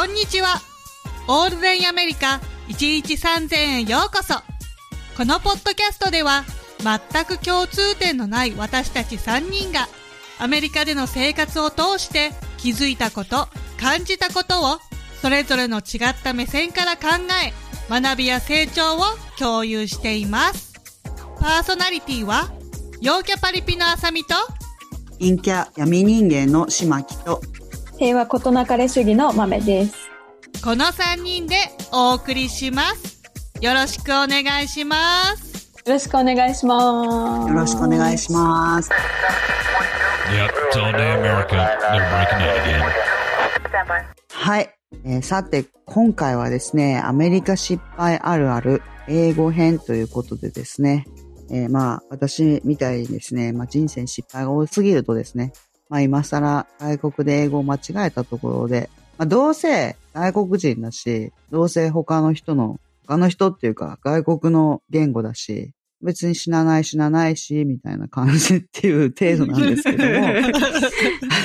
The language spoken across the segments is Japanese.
こんにちは。オールデンアメリカ1日3000円ようこそ。このポッドキャストでは全く共通点のない私たち3人がアメリカでの生活を通して気づいたこと、感じたことをそれぞれの違った目線から考え学びや成長を共有しています。パーソナリティは陽キャパリピのあさみと陰キャ闇人間の島木と平和ことなかれ主義の豆です。この3人でお送りします。よろしくお願いします。よろしくお願いします。よろしくお願いします。はい、えーさて今回はですね、アメリカ失敗あるある英語編ということでですね、えーまあ私みたいにですね、まあ人生に失敗が多すぎるとですね、まあ今更外国で英語を間違えたところで、まあどうせ外国人だし、どうせ他の人の、他の人っていうか外国の言語だし、別に死なない死なないし、みたいな感じっていう程度なんですけども、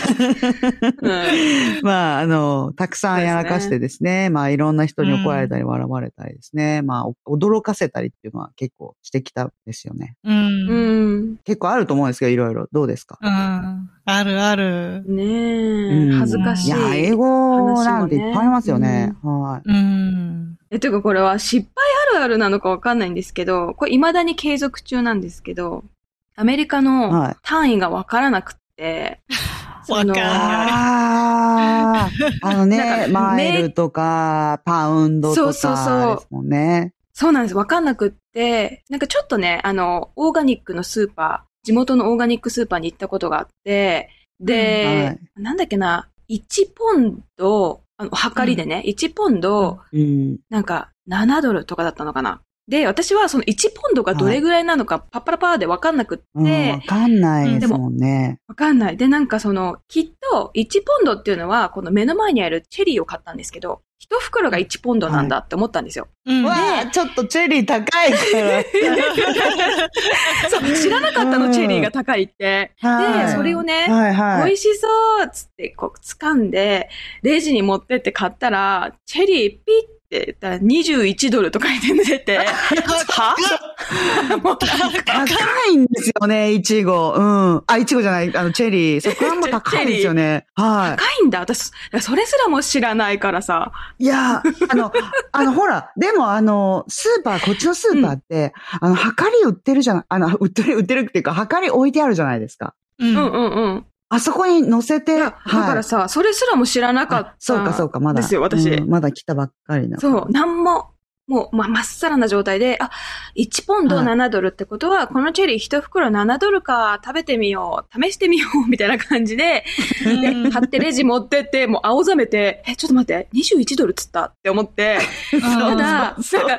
まあ、あの、たくさんやらかしてですね、まあ、いろんな人に怒られたり笑われたりですね、まあ、お驚かせたりっていうのは結構してきたんですよね。うん。うん。うん。結構あると思うんですけど、いろいろ。どうですか？あるある。ねえ、うん恥ずかしい。いや、英語なんていっぱいありますよね。はうん。え、というかこれは失敗あるあるなのかわかんないんですけど、これ未だに継続中なんですけど、アメリカはいの単位がわからなくって、そ のわかい。ああ、あのなんね、かマイルとか、パウンドとそうそうそうかですもんね。そうなんです。わかんなくって、なんかちょっとね、あの、オーガニックのスーパー、地元のオーガニックスーパーに行ったことがあって、で、なんだっけな、1ポンド、あの、測りでね、1ポンド、うん。なんか、7ドルとかだったのかな。で、私はその1ポンドがどれぐらいなのか、パッパラパーでわかんなくって、うんわかんないですもんね。わかんない。で、なんかその、きっと、1ポンドっていうのは、この目の前にあるチェリーを買ったんですけど、一袋が1ポンドなんだって思ったんですよ。うん。わあ、ちょっとチェリー高いから。そう、知らなかったの、チェリーが高いって。はいで、それをね、はいはい。美味しそうっつって、こう、掴んで、レジに持ってって買ったら、チェリーピッって言ったら21ドルとか言って出て、は？もう高いんですよね、いちご。うん。あ、いちごじゃない、あの、チェリー。そこはも高いですよね。は高いんだ。私、それすらも知らないからさ。い。いや、あの、あの、ほら、でもあの、スーパー、こっちのスーパーって、あの、はかり売ってるじゃない、あの、売ってる、売ってるっていうか、はかり置いてあるじゃないですか。う。うんんうんうん。あそこに乗せて、だからさ、それすらも知らなかった。あそうかそうか、まだ。ですよ、私。うんまだ来たばっかりな。そう、なんも、もう、ま、まっさらな状態で、あ、1ポンドはい7ドルってことは、このチェリー1袋7ドルか、食べてみよう、試してみよう、みたいな感じで、で、買ってレジ持ってって、もう青ざめて、え、ちょっと待って、21ドルっつったって思って、ただ、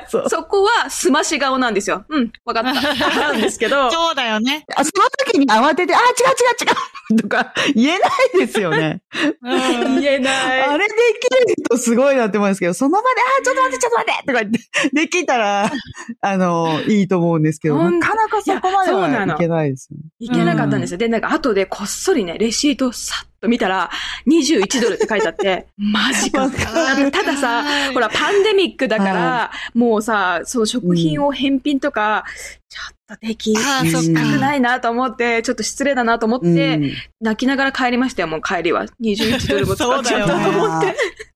そそこはすまし顔なんですよ。うん、わかった。なんですけど、そうだよね。あその時に慌てて、あ、違う違う違うとか言えないですよね。うん。言えない。あれできる人すごいなって思うんですけど、その場で、あ、ちょっと待って、ちょっと待ってとか言って、できたら、あの、いいと思うんですけど、なかなかそこまではいけないですよね。いけなかったんですよ。で、なんか後でこっそりね、レシートをさっと見たら、21ドルって書いてあって、マジか。たださ、ほら、パンデミックだから、もうさ、その食品を返品とか、ちょっとでき、あーしたそっかくないなと思って、ちょっと失礼だなと思って、うん泣きながら帰りましたよ、もう帰りは。21ドルも使っちゃったと思って。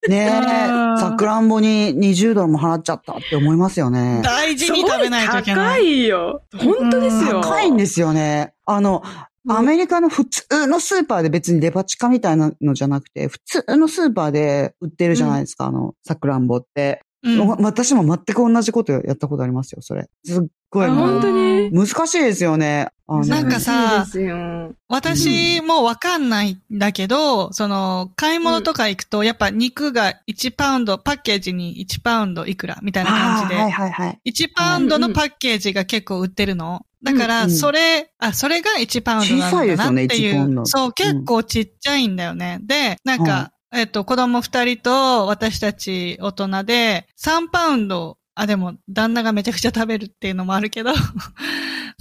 ねうんえ、さくらんぼに20ドルも払っちゃったって思いますよね。大事に食べないといけな高い。いよ。本当ですよ。高いんですよね。あの、うんアメリカの普通のスーパーで別にデパ地下みたいなのじゃなくて、普通のスーパーで売ってるじゃないですか、あの、さくらんぼって。うんわ私も全く同じことやったことありますよ、それ。すっごいあもう本当に？難しいですよね。あのなんかさそうですよ。私もわかんないんだけど、その、買い物とか行くと、やっぱ肉が1パウンド、パッケージに1パウンドいくらみたいな感じで、あーはいはいはい。1パウンドのパッケージが結構売ってるの。だから、うんそれ、あ、それが1パウンドなんだなって小さいですよねいう。1ポンドそう、結構ちっちゃいんだよね。で、なんか、えっと、子供2人と私たち大人で、3パウンド、あ、でも、旦那がめちゃくちゃ食べるっていうのもあるけど、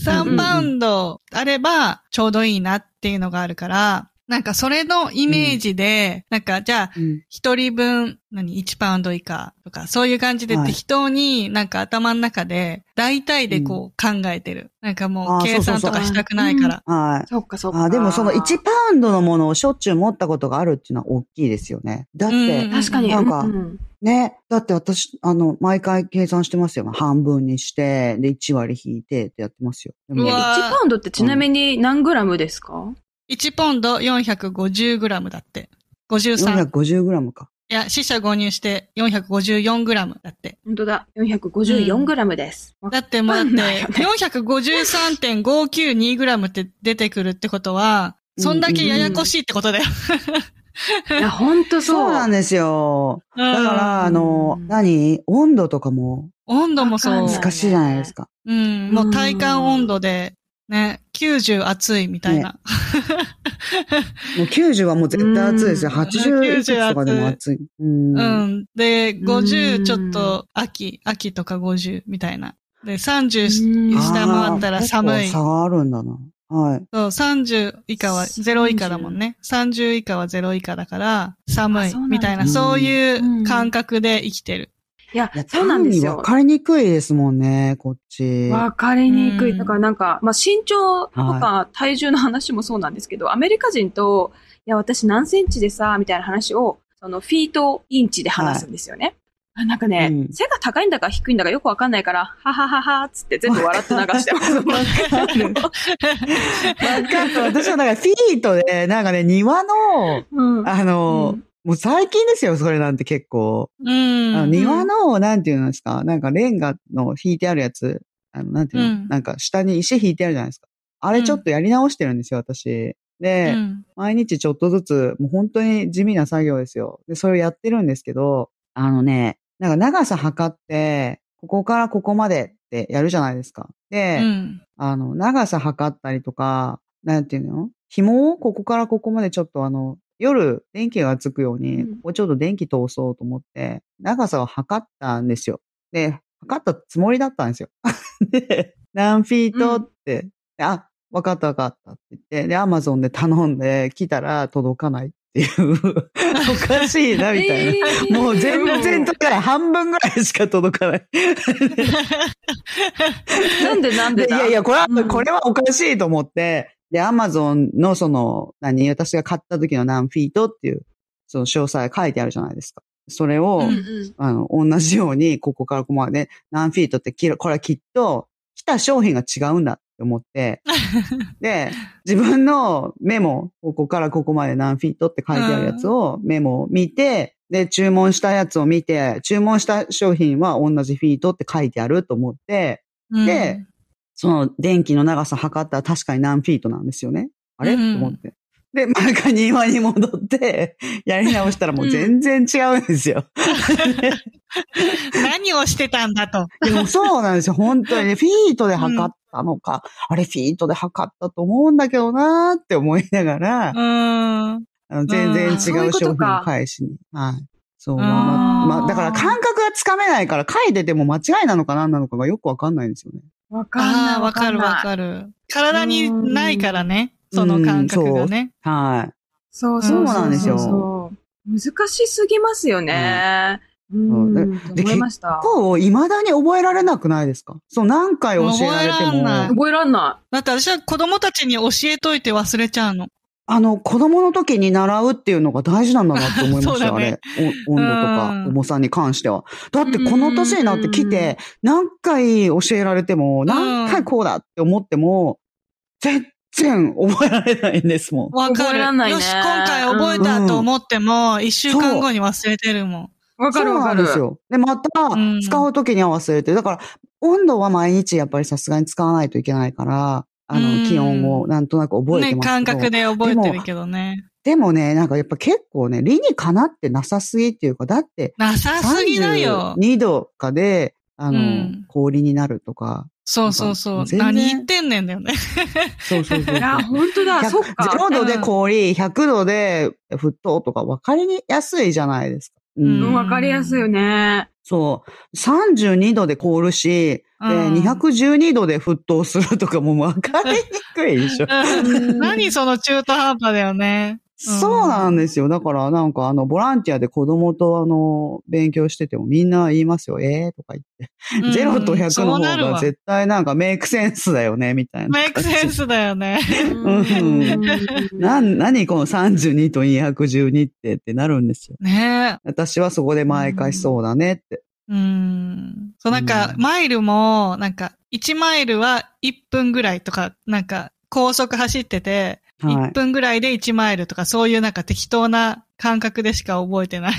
3パウンドあればちょうどいいなっていうのがあるから、なんかそれのイメージで、なんかじゃあ、うん。一人分、何、1パウンド以下とか、そういう感じではい適当になんか頭の中で、大体でこう考えてる。なんかもう計算とかしたくないから。はい。そっかそっか。あ、でもその1パウンドのものをしょっちゅう持ったことがあるっていうのは大きいですよね。だって、うん確かに。なんかうんね、だって私、あの、毎回計算してますよ。半分にして、で、1割引いてってやってますよ。でもうわ1パウンドってちなみに何グラムですか？1ポンド 450g だって。53。450グラムか。いや、死者購入して 454g だって。本当だ。454グラムです。だってもうだって、ね 453.592g って出てくるってことは、そんだけややこしいってことだよ。いや、本当そう。そうなんですよ。だから、あのう、ん何？温度とかも温度もそう。難しいじゃないですか。うん、もう体感温度で、ね、90暑いみたいな。もう90はもう絶対暑いですよ。うん80いくつとかでも暑い。うん。うん。で、う50んちょっと秋、秋とか50みたいな。で、うん30下回ったら寒い。差があるんだな。はい。そう、30以下は0以下だもんね。30以下は0以下だから、寒いみたいな、そういう感覚で生きてる。いやそうなんですよ単に分。かりにくいですもんね、こっち。わかりにくい。うんだからなんか、まあ、身長とか体重の話もそうなんですけど、アメリカ人と、いや、私何センチでさ、みたいな話を、そのフィートインチで話すんですよね。あなんかね、うん背が高いんだか低いんだかよくわかんないから、はははは、つって全部笑って流してます。わかる。わかった。私はなんかフィートで、なんかね、庭の、うんあの、うんもう最近ですよ、それなんて結構。うん。あの庭の、なんていうんですか、なんかレンガの引いてあるやつ、あの、なんていうの、うんなんか下に石引いてあるじゃないですか。あれちょっとやり直してるんですよ、私。で、うん毎日ちょっとずつ、もう本当に地味な作業ですよ。で、それをやってるんですけど、あのね、なんか長さ測って、ここからここまでってやるじゃないですか。で、うん。あの、長さ測ったりとか、なんていうの？紐をここからここまでちょっとあの、夜電気がつくように、うんここちょっと電気通そうと思って、長さを測ったんですよ。で、測ったつもりだったんですよ。で、何フィートって、あ、わかったわかったって言って、で、アマゾンで頼んで来たら届かないっていう、おかしいな、みたいな。えーもう全然届か。半分ぐらいしか届かない。なんでなんでいやいや、これは、うんこれはおかしいと思って、で、アマゾンのその、何、私が買った時の何フィートっていう、その詳細書いてあるじゃないですか。それを、うんうん。あの、同じように、ここからここまで何フィートって切る、これはきっと、来た商品が違うんだって思って、で、自分のメモ、ここからここまで何フィートって書いてあるやつを、メモを見て、で、注文したやつを見て、注文した商品は同じフィートって書いてあると思って、うん。で、その電気の長さ測ったら確かに何フィートなんですよね。あれ、うんと思って。で、また庭に戻って、やり直したらもう全然違うんですよ。何をしてたんだと。でもそうなんですよ。本当にね、フィートで測ったのか、あれフィートで測ったと思うんだけどなーって思いながら、うーん。あの全然違そう商品を返しに。はい。そう、まあ、だから感覚がつかめないから書いてても間違いなのか何なのかがよくわかんないんですよね。わかんない。ああ、わかるわる。かる。体にないからね。その感覚がね。はい。そうそうなんですよ難しすぎますよね。うん。思いました。こう、未だに覚えられなくないですか？そう、何回教えられて覚えらんないも、覚えらんなだって私は子供たちに教えといて忘れちゃうの。あの、子供の時に習うっていうのが大事なんだなって思いましたね あれ。お温度とかうん重さに関しては。だってこの年になってきて、何回教えられても、何回こうだって思っても、全然覚えられないんですもん。わからんないねよし、今回覚えたと思っても、一週間後に忘れてるもん。わかるわかる。そうなんですよ。で、またうん、使う時には忘れてる。だから、温度は毎日やっぱりさすがに使わないといけないから、あうんの、気温をなんとなく覚えてね、ますけど。感覚で覚えてるけどね。でもね、なんかやっぱ結構ね、理にかなってなさすぎっていうか、だって、なさすぎだよ。32度かで、あの、うん氷になるとか。そうそうそう。何言ってんねんだよね。そうそうそうそう。いや、本当だ。100そっか。0度で氷、100度で沸騰とか分かりやすいじゃないですか。ううんうん、わかりやすいよね。そう。32度で凍るし、で、うん212度で沸騰するとかも分かりにくいでしょ。うん 何その中途半端だよね。そうなんですよ。だからなんかあの、ボランティアで子供とあの、勉強しててもみんな言いますよ。えー？とか言って。うんゼロと100の方が絶対なんかメイクセンスだよね、みたいな。メイクセンスだよね。んな、何この32と212ってってなるんですよ。ね私はそこで毎回そうだねって。うん。そう、なんかう、んマイルも、なんか、1マイルは1分ぐらいとか、なんか、高速走ってて、1はい。分ぐらいで1マイルとか、そういうなんか適当な感覚でしか覚えてない。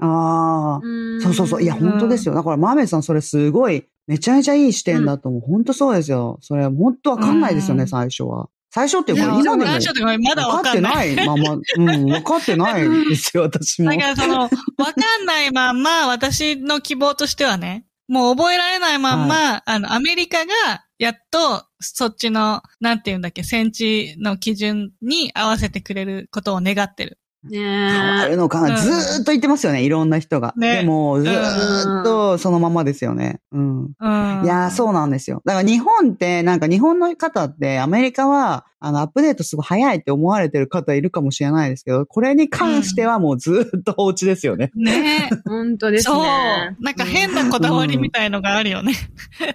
ああ。そうそうそう。いや、本当ですよ。だから、マメさん、それすごい、めちゃめちゃいい視点だと思う。本当そうですよ。それ、本当わかんないですよね、うん最初は。最初っていうか、今でも。最初とかまだわ分かってない。ないまま、うん、分かってないですよ、私もだ。からその、わかんないまんま、私の希望としてはね、もう覚えられないまんま、あの、アメリカが、やっと、そっちの、なんて言うんだっけ、戦地の基準に合わせてくれることを願ってる。変わねるのかな、うんずーっと言ってますよね、いろんな人が。ねでも、ずーっとそのままですよね。うん。うん。いやー、そうなんですよ。だから日本って、なんか日本の方って、アメリカは、あの、アップデートすごい早いって思われてる方いるかもしれないですけど、これに関してはもうずーっとお家ですよね。ね本当ですそうね。。なんか変なこだわりみたいのがあるよね。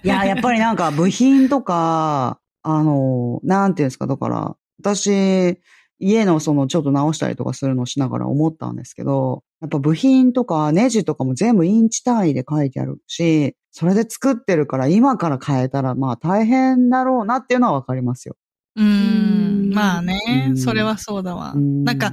いやー、やっぱりなんか部品とか、あの、なんていうんですか、だから、私、家のそのちょっと直したりとかするのをしながら思ったんですけど、やっぱ部品とかネジとかも全部インチ単位で書いてあるし、それで作ってるから今から変えたらまあ大変だろうなっていうのはわかりますよ。うーん。まあねう。んそれはそうだわ。うんなんか、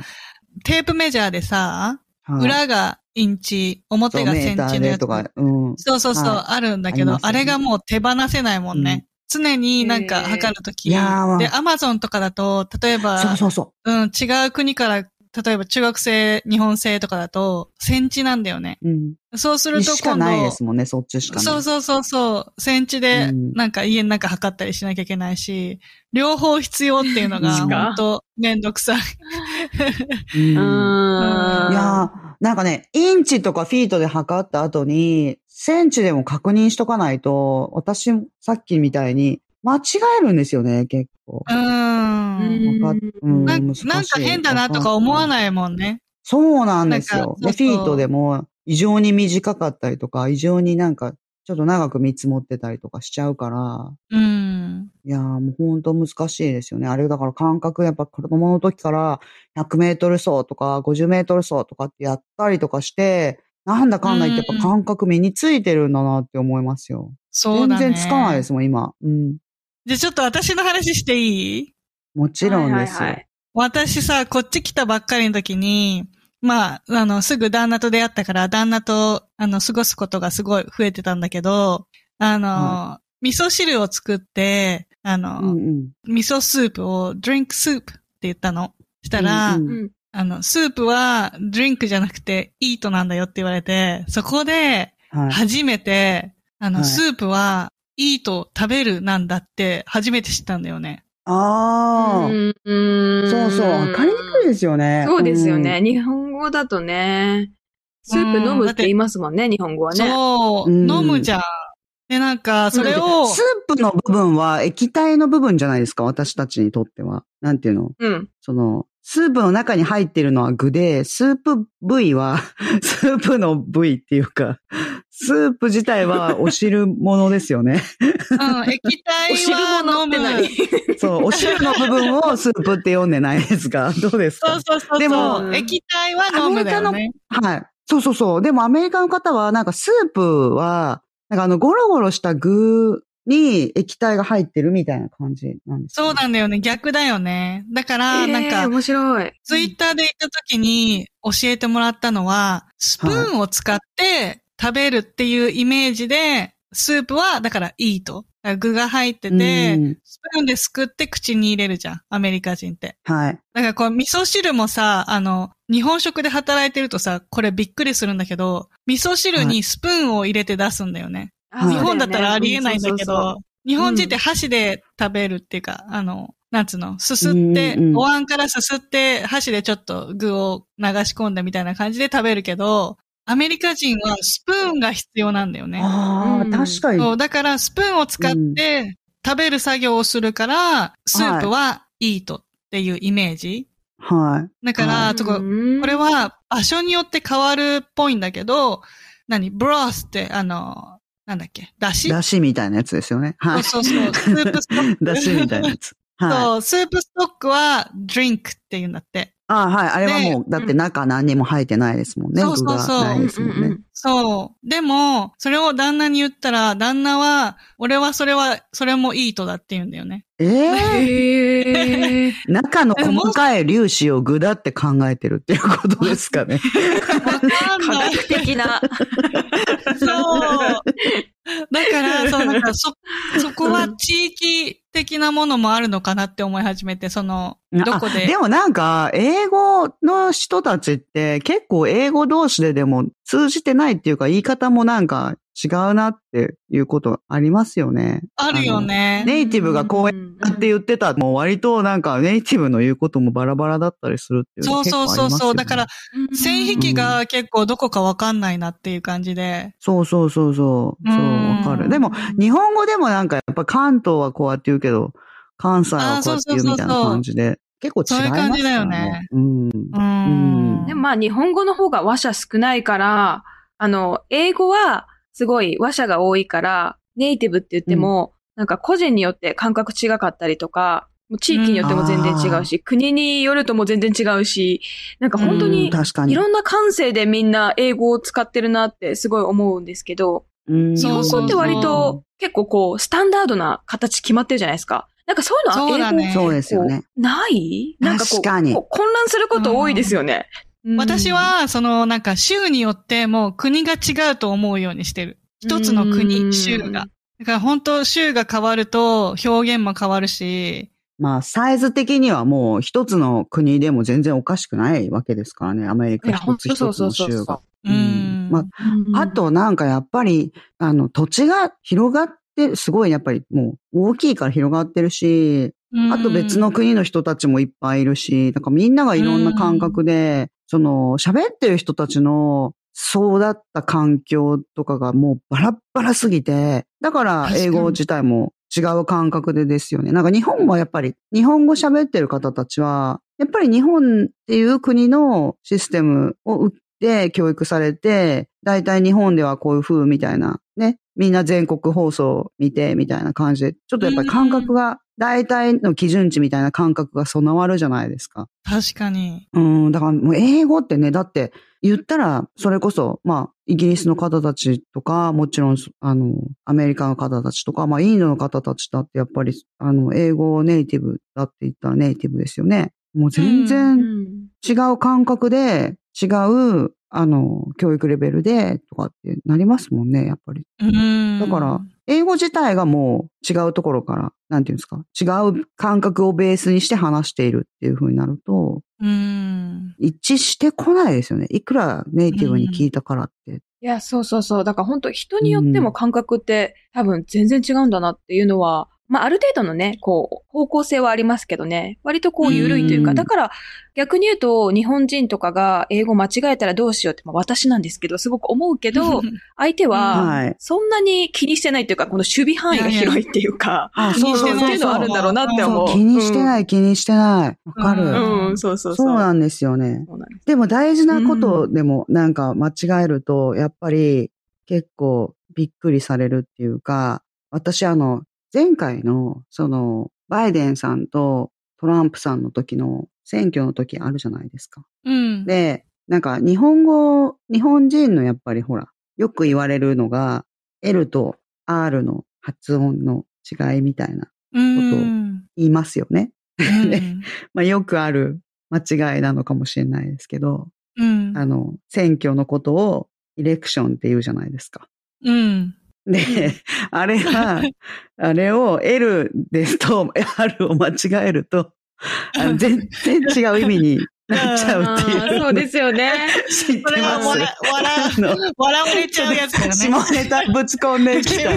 テープメジャーでさ、はい裏がインチ、表がセンチのやつメーターでと。か、うん。そうそうそう、はあるんだけど、あ,、ねれがもう手放せないもんね。常になんか測るとき。いやーで、アマゾンとかだと、例えば、そうそうそうん、違う国から、例えば中学生、日本製とかだと、センチなんだよね。う。うん。そうするとしか今度、ないですもんね、そっちしかない。そうそうそうそう、センチでうんなんか家の中測ったりしなきゃいけないし、両方必要っていうのがうん本当めんどくさい。うんうん。いやーなんかね、インチとかフィートで測った後に、センチでも確認しとかないと、私もさっきみたいに間違えるんですよね、結構。うーん。わかっうんな難しいなんか変だなとか思わないもんね。そうなんですよ。フィートでも異常に短かったりとか、異常になんかちょっと長く見積もってたりとかしちゃうから、うん。いやーもう本当難しいですよね。あれだから感覚やっぱ子供の時から100メートル走とか50メートル走とかってやったりとかして、なんだかんだ言ってやっぱ感覚身についてるんだなって思いますよ。そうだね。全然つかないですもん、今。うん。じゃあちょっと私の話していい？もちろんですよ。はいはいはい私さ、こっち来たばっかりの時に、まあ、あの、すぐ旦那と出会ったから、旦那と、あの、過ごすことがすごい増えてたんだけど、あの、は味噌汁を作って、あの、うんうん。味噌スープを、ドリンクスープって言ったの。したら、うんうん。あの、スープは、ドリンクじゃなくて、イートなんだよって言われて、そこで、はい。初めて、あの、はいスープは、イート食べるなんだって、初めて知ったんだよね。ああ、うんそうそう。わかりにくいですよね。そうですよね。ん日本語だとね、スープ飲むって言いますもんね、日本語はね。そう、うん飲むじゃん。で、なんか、それを、スープの部分は液体の部分じゃないですか、私たちにとっては。なんていうの？うん。その、スープの中に入ってるのは具で、スープ部位は、スープの部位っていうか、スープ自体はお汁物ですよね。うん、液体お汁は物って飲む。何そう、お汁の部分をスープって読んでないですかどうですか？そうそうそうそう。でも液体は飲むだよね。はい。そうそうそう。でもアメリカの方は、なんかスープは、なんかあの、ゴロゴロした具に液体が入ってるみたいな感じなんです、そうなんだよね。逆だよね。だから、なんえーか、面白い。ツイッターで言った時に教えてもらったのは、スプーンを使って食べるっていうイメージで、スープは、だからいいと。だから具が入ってて、うんスプーンですくって口に入れるじゃん。アメリカ人って。はい。だからこう、味噌汁もさ、あの、日本食で働いてるとさ、これびっくりするんだけど、味噌汁にスプーンを入れて出すんだよね。日本だったらありえないんだけど、日本人って箸で食べるっていうか、あの、なんつうの、すすって、うんうんお椀からすすって、箸でちょっと具を流し込んだみたいな感じで食べるけど、アメリカ人はスプーンが必要なんだよね。ああ、うん確かに。そう、だからスプーンを使って食べる作業をするから、スープはイートっていうイメージ。はい。だから、はとここれ、は場所によって変わるっぽいんだけど、何？ブロスって、あの、なんだっけ？だし？だしみたいなやつですよね。はい。そうそうそう。だしみたいなやつ。はい。そう、スープストックは drink って言うんだって。あはい。あれはもう、でだって中何にも入ってないですもんね。そうそうそう具がないですもんね。うんうんうんそう。でも、それを旦那に言ったら、旦那は、俺はそれは、それもイートだって言うんだよね。ええへー？中の細かい粒子を具だって考えてるっていうことですかね。わかん科ない。学的な。そう。だから、そう、なんか、そ、そこは地域的なものもあるのかなって思い始めて、その、どこで？あでもなんか、英語の人たちって結構英語同士ででも通じてないっていうか言い方もなんか違うなっていうことありますよね。あるよね。ネイティブがこうやって言ってた、もう割となんかネイティブの言うこともバラバラだったりするっていうのそうが結構ありますよね。そうそうそう。だから、線引きが結構どこかわかんないなっていう感じで。そうそうそうそう。そう、うんわかる。でも、日本語でもなんかやっぱ関東はこうやって言うけど、関西はこうやって言うみたいな感じで、結構違いますからね。そういう感じだよね。うん。ううんん。でもまあ日本語の方が話者少ないから、あの、英語はすごい話者が多いから、ネイティブって言っても、なんか個人によって感覚違かったりとか、地域によっても全然違うし、国によるとも全然違うし、なんか本当うんに確かに。いろんな感性でみんな英語を使ってるなってすごい思うんですけど、うん日本語って割と結構こう、スタンダードな形決まってるじゃないですか。なんかそういうのは英語そうですよね。ない？なんかこう混乱すること多いですよね。うん私、は、その、なんか、州によっても国が違うと思うようにしてる。一つのう国、ん州が。だから本当、州が変わると表現も変わるし、まあ、サイズ的にはもう一つの国でも全然おかしくないわけですからね。アメリカ一つ当一つの州が。う。ん。まあ、あとなんかやっぱり、あの、土地が広がって、すごいやっぱりもう大きいから広がってるし、あと別の国の人たちもいっぱいいるし、なんかみんながいろんな感覚で、その喋ってる人たちのそうだった環境とかがもうバラッバラすぎて、だから英語自体も違う感覚でですよね。なんか日本はやっぱり、日本語喋ってる方たちは、やっぱり日本っていう国のシステムを打って教育されて、だいたい日本ではこういう風みたいな、ね。みんな全国放送見てみたいな感じで、ちょっとやっぱり感覚が、大体の基準値みたいな感覚が備わるじゃないですか。確かに。うん、だからもう英語ってね、だって言ったら、それこそ、まあ、イギリスの方たちとか、もちろん、あの、アメリカの方たちとか、まあ、インドの方たちだってやっぱり、あの、英語ネイティブだって言ったらネイティブですよね。もう全う然ん違う感覚で、違う、あの、教育レベルで、とかってなりますもんね、やっぱり。うん。だから、英語自体がもう違うところから、なんていうんですか、違う感覚をベースにして話しているっていう風になると、うん。一致してこないですよね。いくらネイティブに聞いたからって。いや、そうそうそう。だから本当人によっても感覚って多分全然違うんだなっていうのは、まあある程度のね、こう、方向性はありますけどね、割とこう緩いというか、うんだから逆に言うと日本人とかが英語間違えたらどうしようって、まあ私なんですけど、すごく思うけど、相手ははいそんなに気にしてないっていうか、この守備範囲が広いっていうか、あ気にしてないっていうのはあるんだろうなって思う。そう、気にしてない、気にしてない。わかる。うんうん、そうそうそそうう。なんですよね。でも大事なことでもなんか間違えると、やっぱり結構びっくりされるっていうか、私あの、前回のその、バイデンさんとトランプさんの時の選挙の時あるじゃないですか。うん。で、なんか日本語、日本人のやっぱりほら、よく言われるのが、L と R の発音の違いみたいなうん。言いますよね。うん まあよくある間違いなのかもしれないですけど、うん。あの、選挙のことをイレクションって言うじゃないですか。うん。で、あれは、あれを L ですと R を間違えると、あの全然違う意味になっちゃうっていう。そうですよね。知ってそれはます笑、う、笑われちゃうやつだよね。下ネタぶち込んできた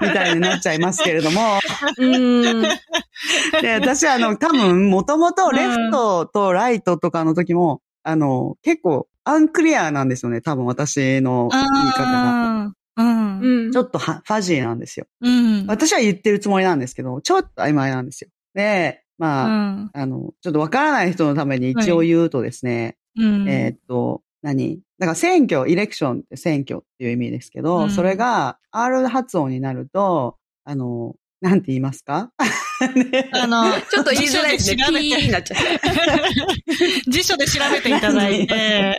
みたいになっちゃいますけれども。うん。で、私あの、多分、もともとレフトとライトとかの時も、あの、結構アンクリアなんですよね。多分私の言い方が。うん。うん。ちょっとはファジーなんですよ。うん。私は言ってるつもりなんですけど、ちょっと曖昧なんですよ。で、まあ、うん。あの、ちょっとわからない人のために一応言うとですね、うん。えーっと、何？だから選挙、イレクションって選挙っていう意味ですけど、うんそれが R 発音になると、あの、なんて言いますか？ねあの、ちょっと言いづらいですね。辞書で調べてになっちゃう。辞書で調べていただいて。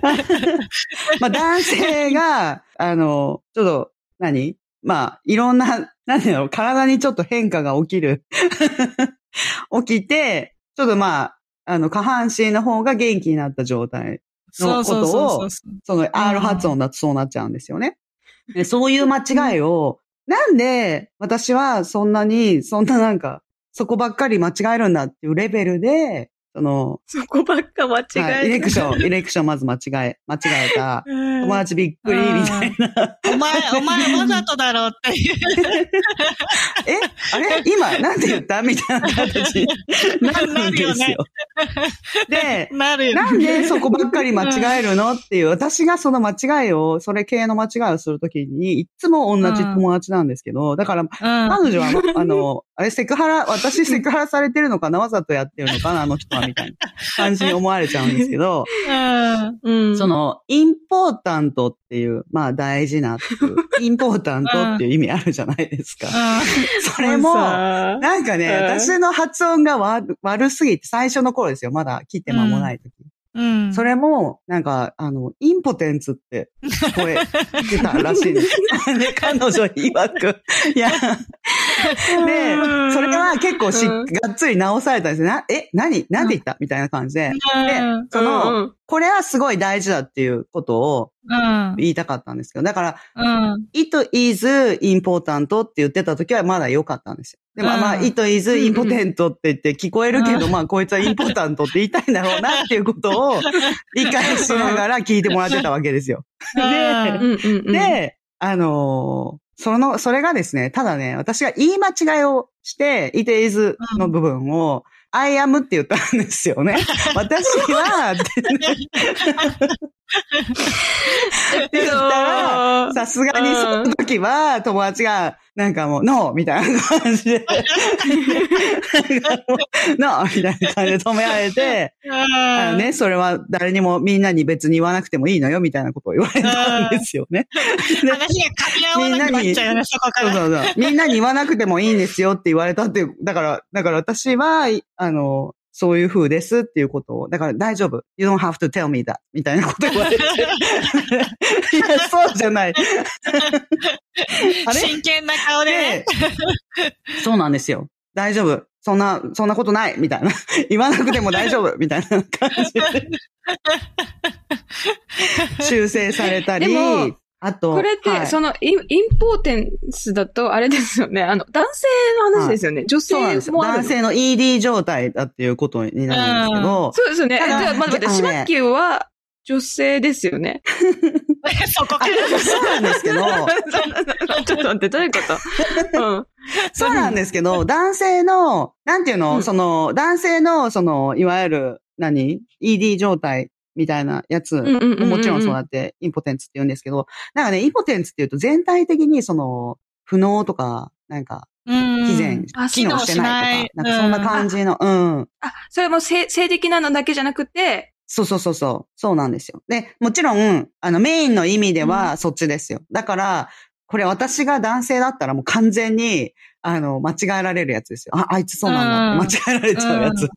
まあ男性が、あの、ちょっと、何？まあ、いろんな、なんていうの、体にちょっと変化が起きる。起きて、ちょっとまあ、あの、下半身の方が元気になった状態。そうそうその R 発音だとそうなっちゃうんですよね。でそういう間違いを、なんで私はそんなに、そんななんか、そこばっかり間違えるんだっていうレベルで、その、そこばっか間違えはい、イレクション、イレクションまず間違え、間違えた。友達びっくりみたいな。お前、お前わざとだろうっていう。えあれ？今、なんて言った？みたいな形になるんですよ。で、なるよね。なんでそこばっかり間違えるのっていう、私がその間違いを、それ系の間違いをするときに、いつも同じ友達なんですけど、だから、うん。彼女は、あの、あれ、セクハラ、私セクハラされてるのかな？わざとやってるのかな？あの人は、みたいな感じに思われちゃうんですけど、うん。うん。そ、の、インポータントっていう、まあ大事なっていう、インポータントっていう意味あるじゃないですか。それも、さなんかね、うん私の発音が悪悪すぎて、最初の頃ですよ。まだ来て間もない時。うん。それも、なんか、あの、インポテンツって 聞こえてたらしいんです。で、彼女曰く。いや、で、それは結構し、うんがっつり直されたんですよ。な、え、何何て言った？みたいな感じで。でうん、その、これはすごい大事だっていうことをうん。言いたかったんですけど、だから、うん。it is important って言ってた時はまだ良かったんですよ。でも、うんまあ、it is important って言って聞こえるけど、うんまあ、こいつは important って言いたいんだろうなっていうことを 理解しながら聞いてもらってたわけですよ。うんうんうん、で、あのーその、それがですね、ただね、私が言い間違いをして、it is の部分を、I am って言ったんですよね。私は、って言ったら、さすがにその時は、友達が、なんかもう、ノーみたいな感じで、ノーみたいな感じで止められて、あのね、それは誰にもみんなに別に言わなくてもいいのよ、みたいなことを言われたんですよね。話が噛み合わなくなっちゃうよね、そこから。そうそうそう。みんなに言わなくてもいいんですよって言われたっていう、だから、だから私は、いあの、そういう風ですっていうことを、だから大丈夫。You don't have to tell me that. みたいなこと言われて。いや、そうじゃない。あれ？真剣な顔でねで。、そうなんですよ。大丈夫。そんな、そんなことない。みたいな。言わなくても大丈夫。みたいな感じで。修正されたりでも、あと、これって、はいそのイン、インポーテンスだと、あれですよね。あの、男性の話ですよね。女そうなんですよ。性も。男性の ED 状態だっていうことになるんですけど、そうですよね。えじゃあ、まだ待って、あのねシマッキュは女性ですよね。そこかあら。そうなんですけど、ちょっと待って、どういうこと？うん。そうなんですけど、男性の、なんていうの、うんその、男性の、その、いわゆる、何 ?ED 状態みたいなやつ、もちろんそうやって、インポテンツって言うんですけど、なんかね、インポテンツって言うと全体的にその、不能とか、なんか、うん以前、あ機能してないとか、なんかそんな感じの、うん。あ、それも性性的なのだけじゃなくて、そうそうそうそう。そうなんですよ。で、もちろん、あの、メインの意味ではそっちですよ。だから、これ私が男性だったらもう完全に、あの、間違えられるやつですよ。あ、あいつそうなんだって間違えられちゃうやつ。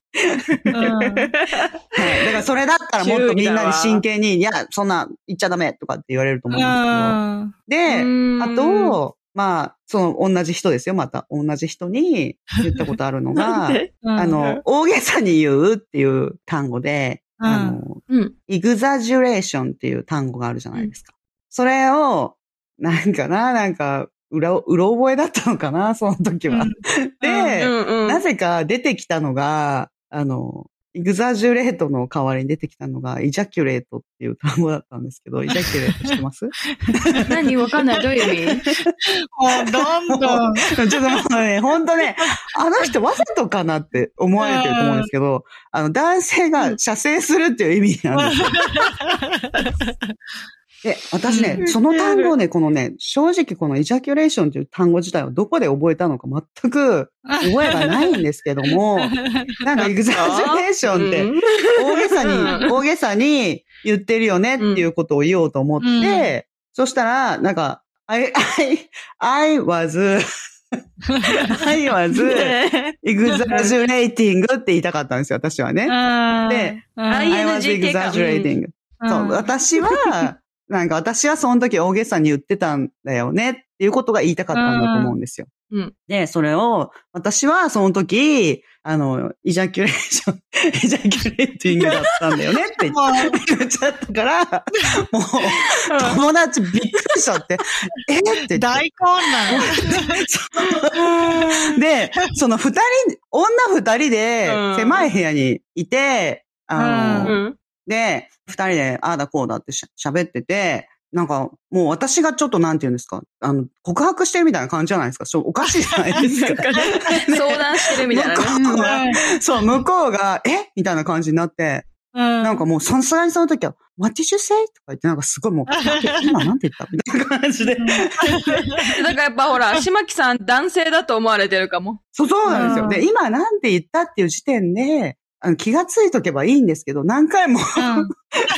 うんはい。だからそれだったら もっとみんなに真剣に、いや、そんな言っちゃダメとかって言われると思うんですけど。で、あと、まあ、その同じ人ですよ、また。同じ人に言ったことあるのが、うんあの、大げさに言うっていう単語で、うんあの、うん。イグザジュレーションっていう単語があるじゃないですか。それを、なんかな、なんか、うら、うろ覚えだったのかな、その時は。で、うんうん。なぜか出てきたのが、あの、イグザジュレートの代わりに出てきたのが、イジャキュレートっていう単語だったんですけど、イジャキュレート知ってます？何わかんない。どういう意味？もう、どんどん。ちょっともうね、本当ね、あの人わざとかなって思われてると思うんですけど、あの、男性が射精するっていう意味なんですよ。で、私ね、その単語をね、このね、正直このイジャキュレーションという単語自体をどこで覚えたのか全く覚えがないんですけども、なんかエグザジュレーションって大げさに、大げさに言ってるよねっていうことを言おうと思って、うん。そしたら、なんか、I, I, I was, I was exaggerating って言いたかったんですよ、私はね。で、うん、I was exaggerating. そう、私は、なんか私はその時大げさに言ってたんだよねっていうことが言いたかったんだと思うんですよ。うん。で、それを、私はその時、あの、イジャキュレーション、イジャキュレーティングだったんだよねってもう、言っちゃったから、もう、友達びっくりしちゃって、え？って言って。大混乱。で、その二人、女二人でうん。狭い部屋にいて、あの、うん。で、二人でああだこうだってしゃ喋ってて、なんか、もう私がちょっとなんて言うんですか、あの、告白してるみたいな感じじゃないですか。ちょおかしいじゃないですか。相談してるみたいなね。向こうがそう、向こうが、え？みたいな感じになって、ななんかもうさすがにその時は、What did you say? とか言って、なんかすごいもう、え今なんて言った？みたいな感じで。だからやっぱほら、島木さん男性だと思われてるかも。そう、そうなんですよ。うんで、今なんて言ったっていう時点で、あの気がついとけばいいんですけど、何回も、うん。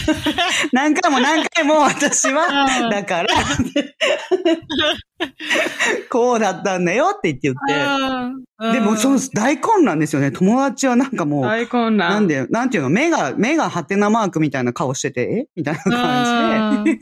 何回も何回も私は、うん。だから、こうだったんだよって言って。言って、でもそう大混乱ですよね。友達はなんかもう、大混乱。なんで、なんていうの、目が、目がハテナマークみたいな顔してて、え？みたいな感じで、うん。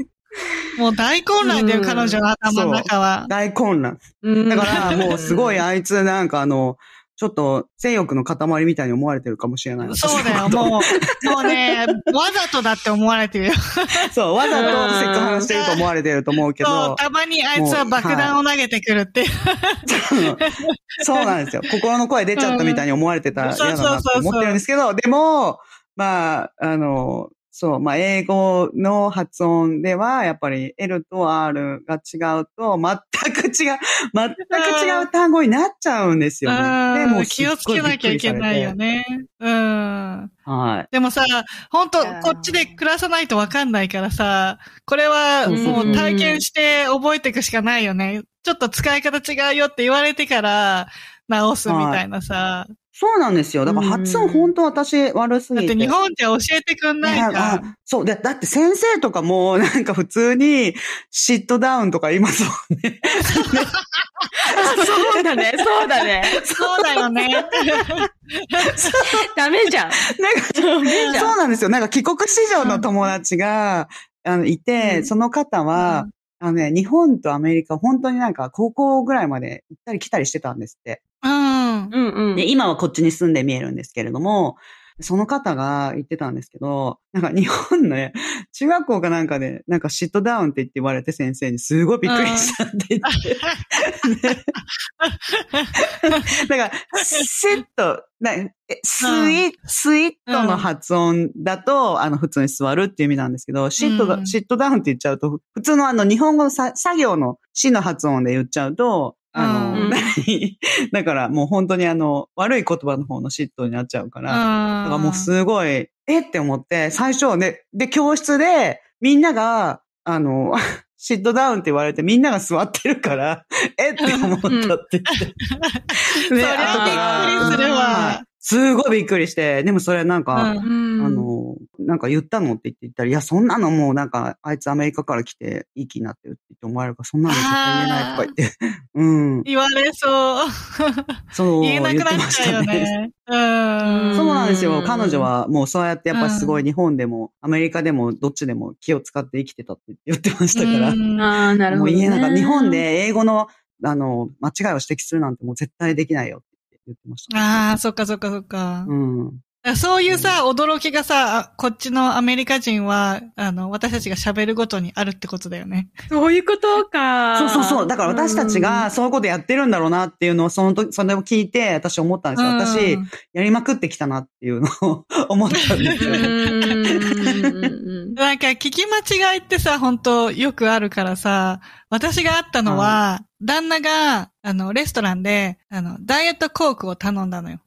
もう大混乱だよ、うん彼女の頭の中は。大混乱。うん。だからもうすごいあいつなんかあの、ちょっと性欲の塊みたいに思われてるかもしれない。そうだよ、もう、もうね、わざとだって思われてるよ。そう、わざとセクハラしてると思われてると思うけそうど、、たまにあいつは爆弾を投げてくるっていう。そうなんですよ。心の声出ちゃったみたいに思われてたら嫌だなって思ってるんですけど、でも、まあ、あの、そう、まあ、英語の発音では、やっぱり L と R が違うと、全く違う、全く違う単語になっちゃうんですよね。でうん気をつけなきゃいけないよ。ね。うん。はい。でもさ、本当こっちで暮らさないとわかんないからさ、これはもう体験して覚えていくしかないよね。ちょっと使い方違うよって言われてから直すみたいなさ。そうなんですよ。だから発音本当私悪すぎ。だってて日本じゃ教えてくんないじゃん。あそう。で、だって先生とかも、なんか普通に、シットダウンとか言いますもんね。そうだね、そうだね。そうだよね。ダメじゃん。なんか、ダメじゃん。そうなんですよ。なんか帰国子女の友達が、あの、いて、うんその方は、あのね、日本とアメリカ、本当になんか高校ぐらいまで行ったり来たりしてたんですって。うん。うんうん。で、今はこっちに住んで見えるんですけれども、その方が言ってたんですけど、なんか日本のね、中学校かなんかで、なんかシットダウンって言って言われて先生にすごいびっくりしたって言って。でだから、シット、スイ、スイットの発音だと、あの、普通に座るっていう意味なんですけど、シットが、うんシットダウンって言っちゃうと、普通のあの、日本語のさ作業の死の発音で言っちゃうと、あの、うん。何 だからもう本当にあの、悪い言葉の方のシットになっちゃうから、だからもうすごい、え？って思って、最初ね、で、教室で、みんなが、あの、シットダウンって言われてみんなが座ってるから、え？って思ったって言って。そりゃびっくりするわ。すごいびっくりして、でもそれなんか、うんうんあ、の、なんか言ったのって言って言ったら、いや、そんなのもうなんか、あいつアメリカから来て、いい気になってるって言って思われるから、そんなの絶対言えないとか言って。うん。言われそう。そう。言えなくなっちゃうよね。うん。そうなんですよ。うん彼女はもうそうやってやっぱりすごうい日本でもアメリカでもどっちでも気を使って生きてたって言ってましたから。うんああ、なるほど、ね。もう言えなかった。日本で英語の、あの、間違いを指摘するなんてもう絶対できないよ言ってました。ああ、そっかそっかそっか。うん。そういうさ、驚きがさ、こっちのアメリカ人は、あの、私たちが喋るごとにあるってことだよね。そういうことか。そうそうそう。だから私たちがそういうことやってるんだろうなっていうのを、その時、それを聞いて、私思ったんですよ。私、やりまくってきたなっていうのを 思ったんですよね。なんか、聞き間違いってさ、本当よくあるからさ、私があったのは、旦那が、あの、レストランで、あの、ダイエットコークを頼んだのよ。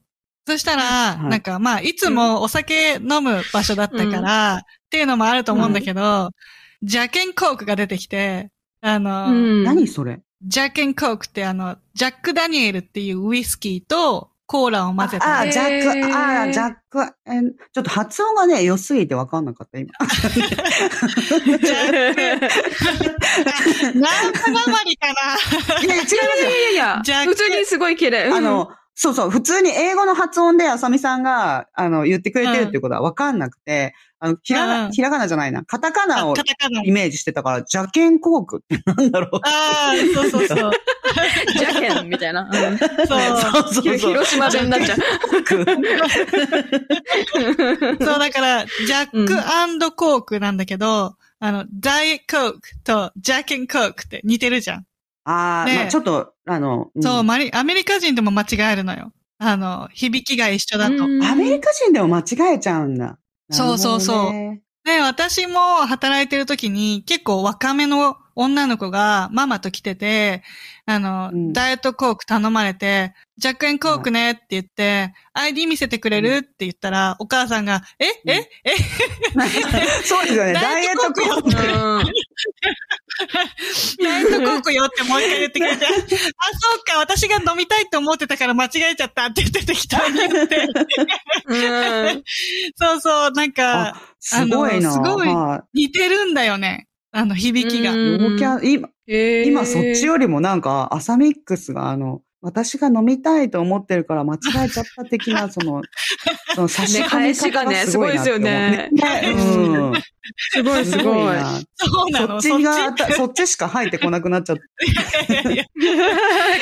そしたら、はい、なんかまあ、いつもお酒飲む場所だったから、うん、っていうのもあると思うんだけど、うん、ジャケンコークが出てきて、あの、うん、何それ？ジャケンコークってあの、ジャック・ダニエルっていうウイスキーとコーラを混ぜた。ああ、ジャック、ああ、ジャック、えちょっと発音がね、良すぎてわかんなかった、今。ジャック。なんかなまりかな。いや、違いますよ。いやいやいや、普通にすごい綺麗。あの、そうそう、普通に英語の発音であさみさんが、あの、言ってくれてるっていうことは分かんなくて、うん、あの、ひらが、うん、ひらがなじゃないな、カタカナをイメージしてたから、邪剣コークってなんだろう。ああ、そうそうそう。邪剣みたいな。うん、そうそうそう広島弁になっちゃう。そう、だから、ジャックコークなんだけど、あの、ダイエットコークとジャケンコークって似てるじゃん。ああ、ね、まあちょっと、あの、うん、そう、マリ、アメリカ人でも間違えるのよ。あの、響きが一緒だと。アメリカ人でも間違えちゃうんだ。そうそうそう。で、私も働いてる時に結構若めの女の子がママと来てて、あの、うん、ダイエットコーク頼まれて、ジャックエンコークねって言って、ID 見せてくれるって言ったら、お母さんが、え？え？え？そうですよね。ダイエットコーク。ダイトコークよってもう一回言ってくれて、あ、そうか、私が飲みたいと思ってたから間違えちゃったって言って適当に言って。そうそう、なんか、すごいな。すごい似てるんだよね。あの、響きが。今、今そっちよりもなんか、アサミックスがあの、私が飲みたいと思ってるから間違えちゃった的な、その、その差し込み方がすごいですよね。うん。すごいすごい。そうなのそっちが、そっちしか入ってこなくなっちゃった。いやいや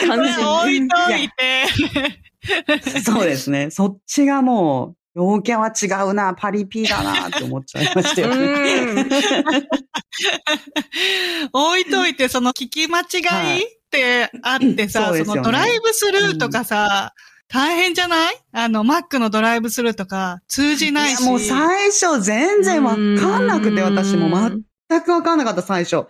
完全に。置いといて。そうですね。そっちがもう、陽キャは違うな、パリピだなって思っちゃいましたよね。置いといて、その聞き間違いってあってさ、はい、そそのドライブスルーとかさ、うん、大変じゃない？あの、マックのドライブスルーとか通じないし。いもう最初全然わかんなくて、私も全くわかんなかった、最初。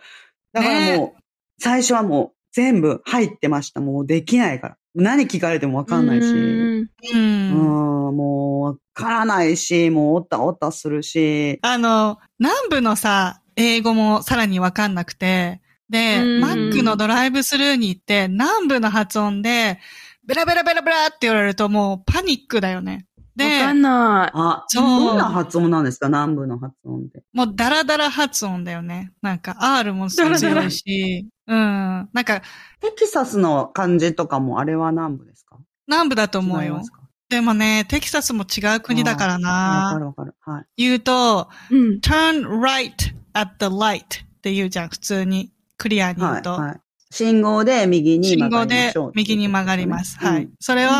だからもう、ね、最初はもう全部入ってました。もうできないから。何聞かれてもわかんないし。うん。うん、もうわからないし、もうおったおったするし。あの、南部のさ、英語もさらにわかんなくて、で、マックのドライブスルーに行って、南部の発音で、ベラベラベラベラって言われるともうパニックだよね。で、わかんない。あ、そう。どんな発音なんですか？南部の発音で。もうダラダラ発音だよね。なんか R も強いし。うん。なんか。テキサスの漢字とかもあれは南部ですか？南部だと思うよ。でもね、テキサスも違う国だからな。わかるわかる。はい。言うと、うん、turn right at the light って言うじゃん、普通に。クリアに言うと。はい、はい、信号で右に曲がります。信号で右に曲がります。はい。それを、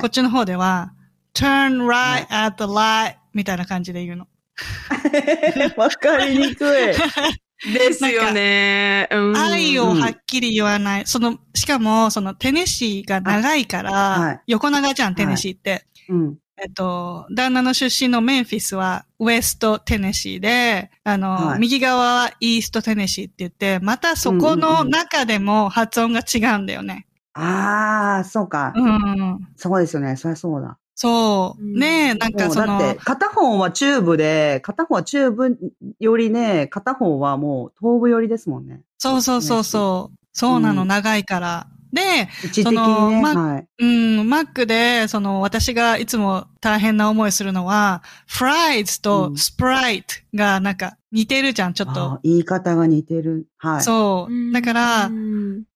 こっちの方では、turn right at the light みたいな感じで言うの。わかりにくい。ですよね。愛をはっきり言わない。その、しかも、そのテネシーが長いから、はい、横長じゃん、テネシーって。はいうん、えっと、旦那の出身のメンフィスはウエストテネシーで、あの、はい、右側はイーストテネシーって言って、またそこの中でも発音が違うんだよね。ああ、そうか。うん。そうですよね。そりゃそうだ。そう。ねえ、なんかその。だって、片方はチューブで、片方はチューブよりね、片方はもう頭部寄りですもんね。そうそうそうそう。そうなの、うん、長いから。で、その、ね、はい、うん、マックで、その、私がいつも大変な思いするのは、 fries とスプライトがなんか似てるじゃん、ちょっと。言い方が似てる。はい。そう。だから、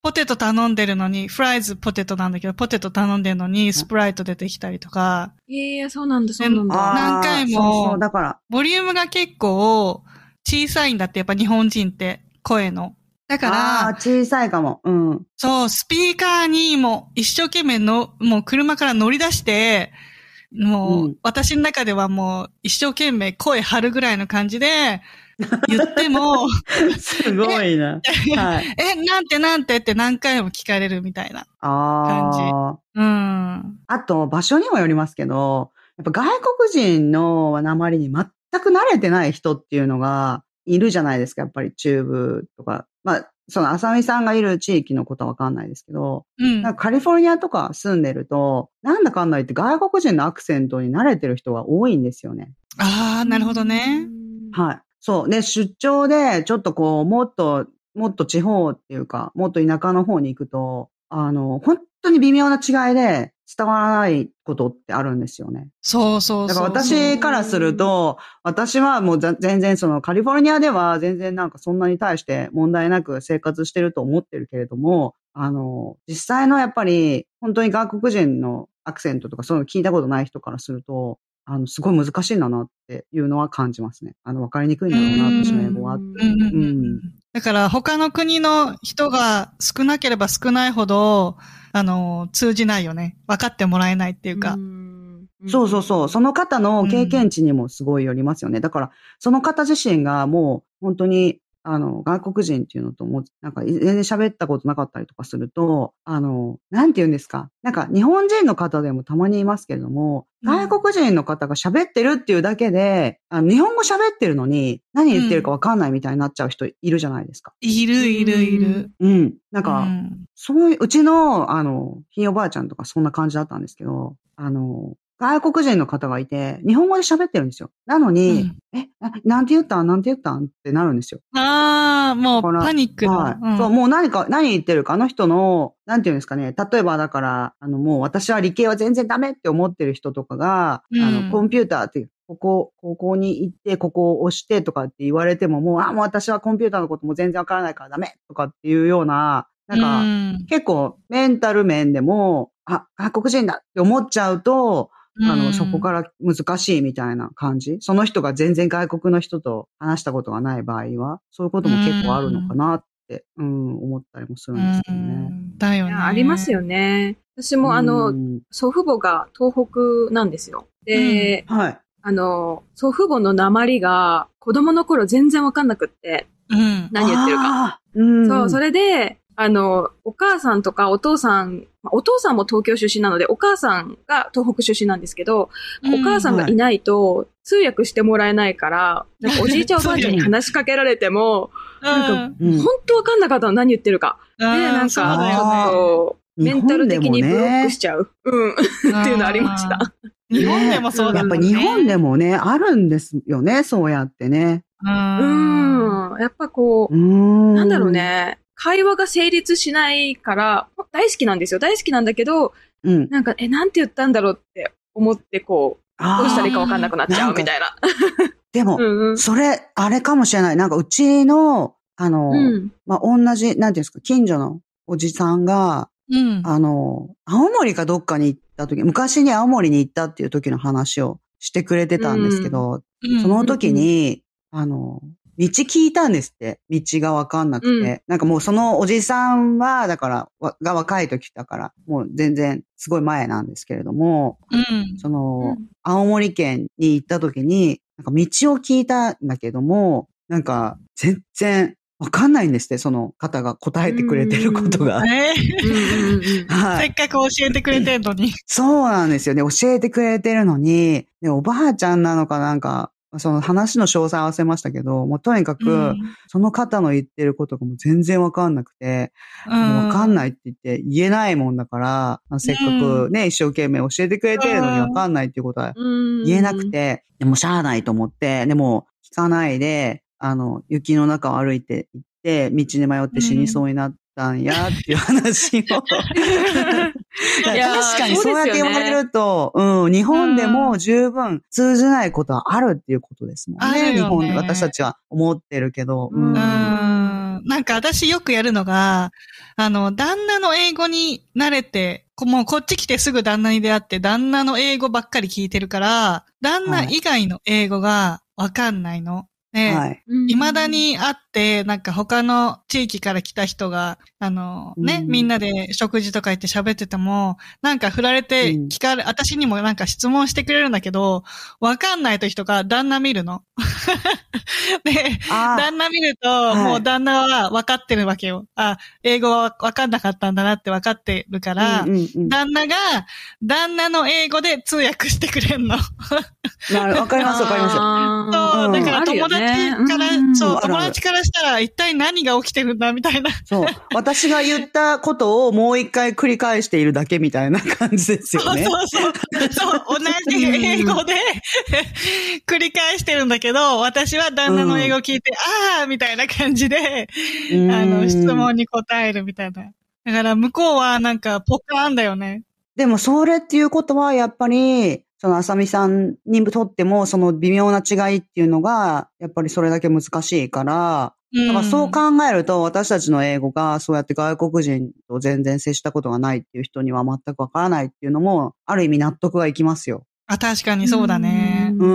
ポテト頼んでるのに、フライズポテトなんだけど、ポテト頼んでるのに、スプライト出てきたりとか。いやそうなんだ、そうなんだ。何回も、そうそうだから。ボリュームが結構小さいんだって、やっぱ日本人って、声の。だから、小さいかも。うん。そう、スピーカーにも一生懸命の、もう車から乗り出して、もう、うん私の中ではもう一生懸命声張るぐらいの感じで言っても、すごいな。はい。え、なんてなんてって何回も聞かれるみたいな。ああ。うん。あと、場所にもよりますけど、やっぱ外国人の鉛に全く慣れてない人っていうのがいるじゃないですか、やっぱり中部とか。まあ、その、浅見さんがいる地域のことはわかんないですけど、うん。なんかカリフォルニアとか住んでると、なんだかんだ言って外国人のアクセントに慣れてる人が多いんですよね。ああ、なるほどね。はい。そう。で、出張で、ちょっとこう、もっと、もっと地方っていうか、もっと田舎の方に行くと、あの、本当に微妙な違いで伝わらないことってあるんですよね。そうそうそう。だから私からすると、私はもうざ全然そのカリフォルニアでは全然なんかそんなに対して問題なく生活してると思ってるけれども、あの、実際のやっぱり本当に外国人のアクセントとかそういうの聞いたことない人からすると、あの、すごい難しいんだなっていうのは感じますね。あの、わかりにくいんだろうな、私の英語は。うんだから他の国の人が少なければ少ないほど、あの、通じないよね。分かってもらえないっていうか。そうそうそう。その方の経験値にもすごいよりますよね。だから、その方自身がもう本当に、あの、外国人っていうのともう、なんか全然喋ったことなかったりとかすると、あの、なんて言うんですか？なんか日本人の方でもたまにいますけれども、うん外国人の方が喋ってるっていうだけで、あの日本語喋ってるのに何言ってるかわかんないみたいになっちゃう人いるじゃないですか。いるいるいる。うん。なんか、うんそういう、うちの、あの、ひいおばあちゃんとかそんな感じだったんですけど、あの、外国人の方がいて、日本語で喋ってるんですよ。なのに、え、ななんて言ったん？なんて言ったん？ってなるんですよ。ああ、もうパニックだ。はい。んそう、もう何か、何言ってるか、あの人の、なんて言うんですかね。例えばだから、あの、もう私は理系は全然ダメって思ってる人とかが、うんあの、コンピューターって、ここ、ここに行って、ここを押してとかって言われても、もう、あ、もう私はコンピューターのことも全然わからないからダメとかっていうような、なんか、うん結構メンタル面でも、あ、外国人だって思っちゃうと、あの、うんそこから難しいみたいな感じ？その人が全然外国の人と話したことがない場合は、そういうことも結構あるのかなって、うん、思ったりもするんですけどうね。んだよね。ありますよね。私もあうの、ん祖父母が東北なんですよ。で、はい。あの、祖父母の鉛が子供の頃全然わかんなくって、うん。何言ってるか。うん。そう、それで、あの、お母さんとかお父さん、まあお父さんも東京出身なので、お母さんが東北出身なんですけど、お母さんがいないと通訳してもらえないから、なんかおじいちゃんおばあちゃんに話しかけられても、なんかうん本当わかんなかったの何言ってるか。で、うんなんか、ちょっと、メンタル的にブロックしちゃう。うん。っていうのありました。日本でもそうだやっ。ぱ日本でもね、あるんですよね、そうやってね。う。うんん。やっぱこう、うん。なんだろう。ね。会話が成立しないから、大好きなんですよ。大好きなんだけど、うん。なんか、え、なんて言ったんだろうって思って、こう、どうしたらいいかわかんなくなっちゃうみたいな。でも、うんうん。それ、あれかもしれない。なんかうちの、あの、うん。まあ、同じ、なんていうんですか、近所のおじさんが、うん。あの、青森かどっかに行った時、昔に青森に行ったっていう時の話をしてくれてたんですけど、うんその時に、あの、道聞いたんですって。道がわかんなくて。うんなんかもうそのおじさんは、だから、わが若い時だから、もう全然すごい前なんですけれども、うん。その、うん青森県に行った時に、なんか道を聞いたんだけども、なんか全然わかんないんですって、その方が答えてくれてることが。はい。せっかく教えてくれてんのに。そうなんですよね。教えてくれてるのに、で、おばあちゃんなのかなんか、その話の詳細合わせましたけど、もうとにかく、うんその方の言ってることがもう全然わかんなくて、もうわかんないって言って言えないもんだから、せっかくね、一生懸命教えてくれてるのにわかんないっていうことはうん。言えなくて、でもしゃあないと思って、でも聞かないで、あの、雪の中を歩いて行って、道に迷って死にそうになったんやっていう話を。確かにそうやって言われると、うん、日本でも十分通じないことはあるっていうことですもんね。ね日本で私たちは思ってるけど。うんううん。なんか私よくやるのが、あの、旦那の英語に慣れて、こもうこっち来てすぐ旦那に出会って、旦那の英語ばっかり聞いてるから、旦那以外の英語がわかんないの。ね、はい。未だに会って、なんか他の地域から来た人が、あの、ね、うんみんなで食事とか行って喋ってても、なんか振られてうん聞かれ、私にもなんか質問してくれるんだけど、わかんない時とか旦那見るの。で、旦那見ると、はいもう旦那は分かってるわけよ。あ、英語は分かんなかったんだなって分かってるから、うんうんうん旦那が、旦那の英語で通訳してくれんの。なるわかります、わかります。そう、うんだから友達から、そう、友達からしたら一体何が起きてるんだみたいな。そう。私が言ったことをもう一回繰り返しているだけみたいな感じですよね。そうそうそう。そう、同じ英語で繰り返してるんだけど、私は旦那の英語を聞いて、ああみたいな感じで、うんあの、質問に答えるみたいな。だから向こうはなんかポカーンだよね。でもそれっていうことは、やっぱり、そのあさみさんにとっても、その微妙な違いっていうのが、やっぱりそれだけ難しいから、だからそう考えると、私たちの英語がそうやって外国人と全然接したことがないっていう人には全くわからないっていうのも、ある意味納得がいきますよ。あ、確かにそうだね。う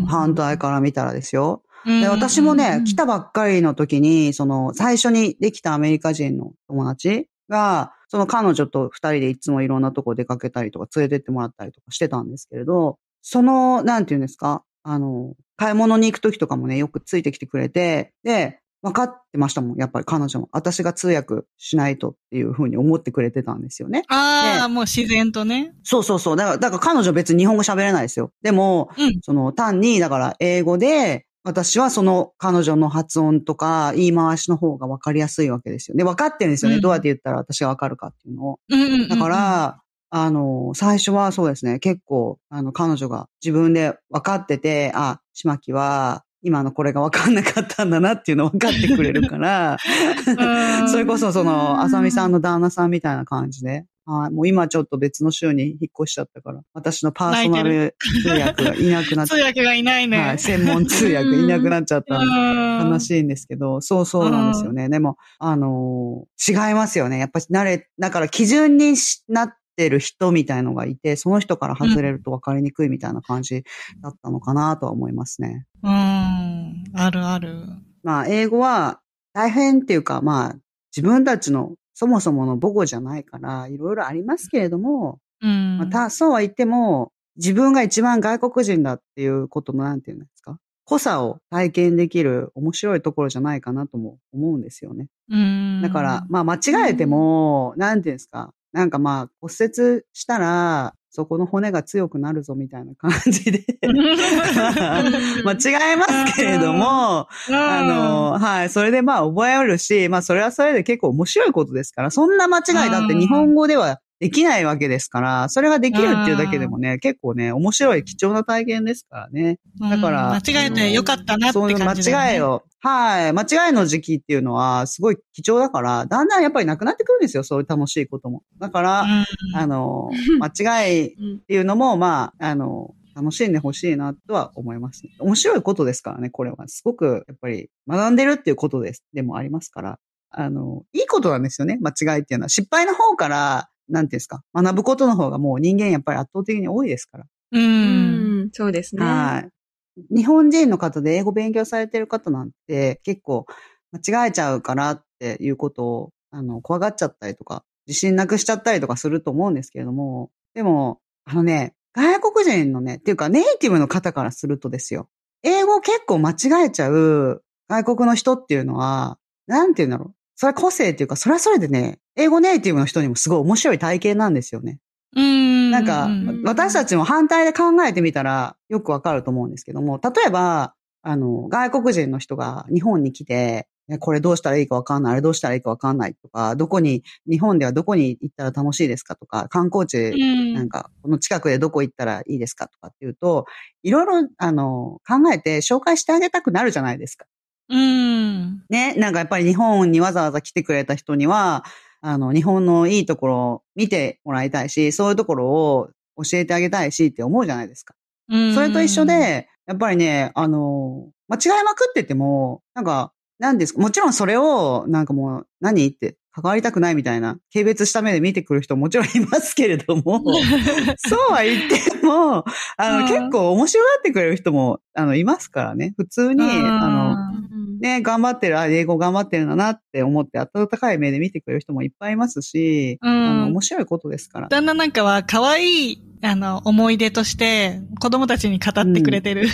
ん。反対から見たらですよ。うんで私もね、来たばっかりの時に、その、最初にできたアメリカ人の友達が、その彼女と二人でいつもいろんなとこ出かけたりとか連れてってもらったりとかしてたんですけれど、その、なんていうんですか、あの、買い物に行く時とかもね、よくついてきてくれて、で、分かってましたもん、やっぱり彼女も。私が通訳しないとっていうふうに思ってくれてたんですよね。ああ、ねもう自然とね。そうそうそう。だから、だから彼女別に日本語喋れないですよ。でも、うん。その単に、だから英語で、私はその彼女の発音とか言い回しの方が分かりやすいわけですよ。で、分かってるんですよね。うん。どうやって言ったら私が分かるかっていうのを。うんうんうんうんだから、あの、最初はそうですね、結構、あの、彼女が自分で分かってて、あ、島木は、今のこれが分かんなかったんだなっていうのを分かってくれるから、うん。それこそその、あさみさんの旦那さんみたいな感じで、はい、もう今ちょっと別の州に引っ越しちゃったから、私のパーソナル通訳がいなくなっち 通訳がいないね。はい、専門通訳いなくなっちゃったんで、うん悲しいんですけど、そうそうなんですよね。でも、あのー違いますよね。やっぱり慣れ、だから基準にしなってる人みたいのがいて、その人から外れると分かりにくいみたいな感じだったのかなとは思いますね。うん。あるある。まあ、英語は大変っていうか、まあ、自分たちのそもそもの母語じゃないから、いろいろありますけれども、うん。また、そうは言っても、自分が一番外国人だっていうことの、なんていうんですか濃さを体験できる面白いところじゃないかなとも思うんですよね。うん。だから、まあ間違えても、なんていうんですかなんかまあ骨折したら、そこの骨が強くなるぞみたいな感じで。まあ違いますけれども、うん、あの、はい。それでまあ覚えるし、まあそれはそれで結構面白いことですから、そんな間違いだって日本語ではできないわけですから、それができるっていうだけでもね、結構ね、面白い貴重な体験ですからね。だからうん間違えてよかったなってそういう間違いを、はい。間違いの時期っていうのはすごい貴重だから、だんだんやっぱりなくなってくるんですよ。そういう楽しいことも。だから、うんあの、間違いっていうのも、まあ、あの、楽しんでほしいなとは思います、面白いことですからね、これは。すごく、やっぱり、学んでるっていうことです。でもありますから。あの、いいことなんですよね、間違いっていうのは。失敗の方から、なんていうんですか、学ぶことの方がもう人間やっぱり圧倒的に多いですから。う。うんん、そうですね。はい。日本人の方で英語勉強されてる方なんて結構間違えちゃうからっていうことを、あの、怖がっちゃったりとか、自信なくしちゃったりとかすると思うんですけれども、でも、あのね、外国人のね、っていうかネイティブの方からするとですよ、英語を結構間違えちゃう外国の人っていうのは、なんていうんだろう。それは個性っていうか、それはそれでね、英語ネイティブの人にもすごい面白い体験なんですよね。うん。なんかうん、私たちも反対で考えてみたらよくわかると思うんですけども、例えば、あの、外国人の人が日本に来て、ねこれどうしたらいいかわかんない、あれどうしたらいいかわかんないとか、どこに、日本ではどこに行ったら楽しいですかとか、観光地、うんなんか、この近くでどこ行ったらいいですかとかっていうと、いろいろ、あの、考えて紹介してあげたくなるじゃないですか。うん。ね、なんかやっぱり日本にわざわざ来てくれた人には、あの、日本のいいところを見てもらいたいし、そういうところを教えてあげたいしって思うじゃないですか。うんそれと一緒、で、やっぱりね、あの、間違いまくってても、なんか、何ですかもちろんそれを、なんかもう、何って、関わりたくないみたいな、軽蔑した目で見てくる人ももちろんいますけれども、そうは言っても、あの、うん結構面白がってくれる人も、あの、いますからね。普通に、うんあの、ね、頑張ってる、あ、英語頑張ってるんだなって思って、温かい目で見てくれる人もいっぱいいますし、うんあの、面白いことですから。旦那なんかは可愛い、あの、思い出として子供たちに語ってくれてる。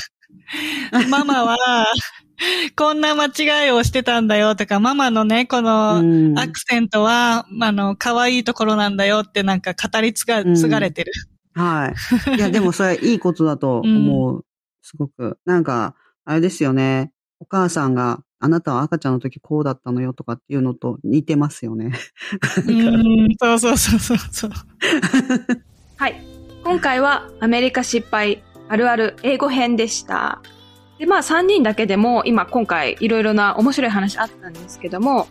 ママは、こんな間違いをしてたんだよとか、ママのね、この、うんアクセントは、あの、可愛いところなんだよってなんか語り継が、うん継がれてる。はい。いや、でもそれ いいことだと思う。すごく。なんか、あれですよね。お母さんが、あなたは赤ちゃんの時こうだったのよとかっていうのと似てますよね。うん、そうそうそうそうそう。はい。今回はアメリカ失敗あるある英語編でした。で、まあ3人だけでも今今回いろいろな面白い話あったんですけども、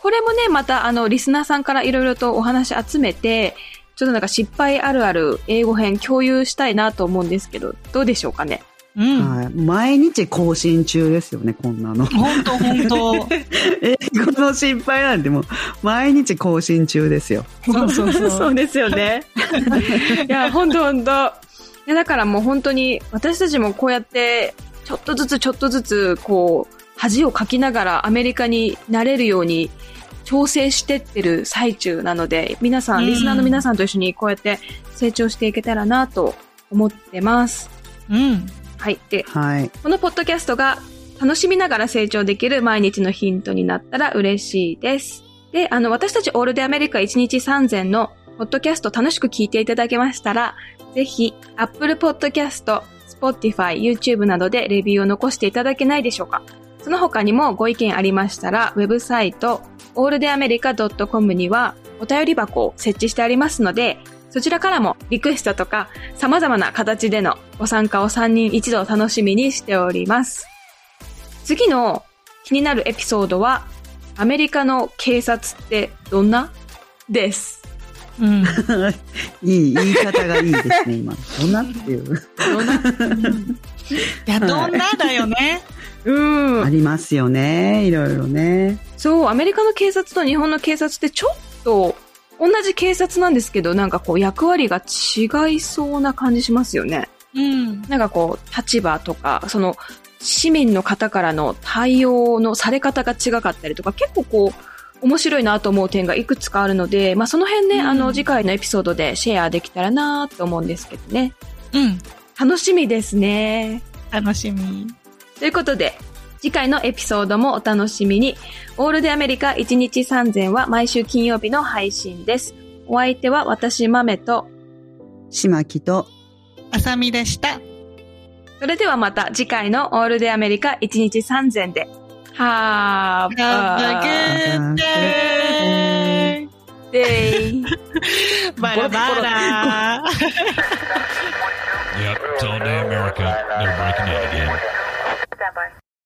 これもね、またあのリスナーさんからいろいろとお話集めて、ちょっとなんか失敗あるある英語編共有したいなと思うんですけど、どうでしょうかね？うん。はい。毎日更新中ですよね、こんなの。ほんとほんと。英語の失敗なんてもう、毎日更新中ですよ。そうそうそう。そうですよね。いや、ほんとほんと。いや、だからもう本当に私たちもこうやって、ちょっとずつちょっとずつ、こう、恥をかきながらアメリカになれるように調整してってる最中なので、皆さん、うんリスナーの皆さんと一緒にこうやって成長していけたらなと思ってます。うん。はい。で、はい。このポッドキャストが楽しみながら成長できる毎日のヒントになったら嬉しいです。で、あの、私たちオールデアメリカ1日3000のポッドキャスト楽しく聞いていただけましたら、ぜひ、Apple Podcast、Spotify、YouTube などでレビューを残していただけないでしょうか？その他にもご意見ありましたら、ウェブサイト、alldeamerica.com にはお便り箱を設置してありますので、そちらからもリクエストとか様々な形でのご参加を3人一度楽しみにしております。次の気になるエピソードは、アメリカの警察ってどんな？です。うん。いい、言い方がいいですね、今。どんなっていう。どんないや、どんなだよね。うんあ。りますよね。いろいろね。そう、アメリカの警察と日本の警察ってちょっと同じ警察なんですけど、なんかこう役割が違いそうな感じしますよね。うん。なんかこう、立場とか、その、市民の方からの対応のされ方が違かったりとか、結構こう、面白いなと思う点がいくつかあるので、まあその辺ね、うんあの次回のエピソードでシェアできたらなと思うんですけどね。うん。楽しみですね。楽しみ。ということで、次回のエピソードもお楽しみに。オールでアメリカ1日3000は毎週金曜日の配信です。お相手は私、豆と、島木と、あさみでした。それではまた次回のオールでアメリカ1日3000で。はー Have a good day! デイ。バラバラ Yep, it's all day America. They're breaking out again.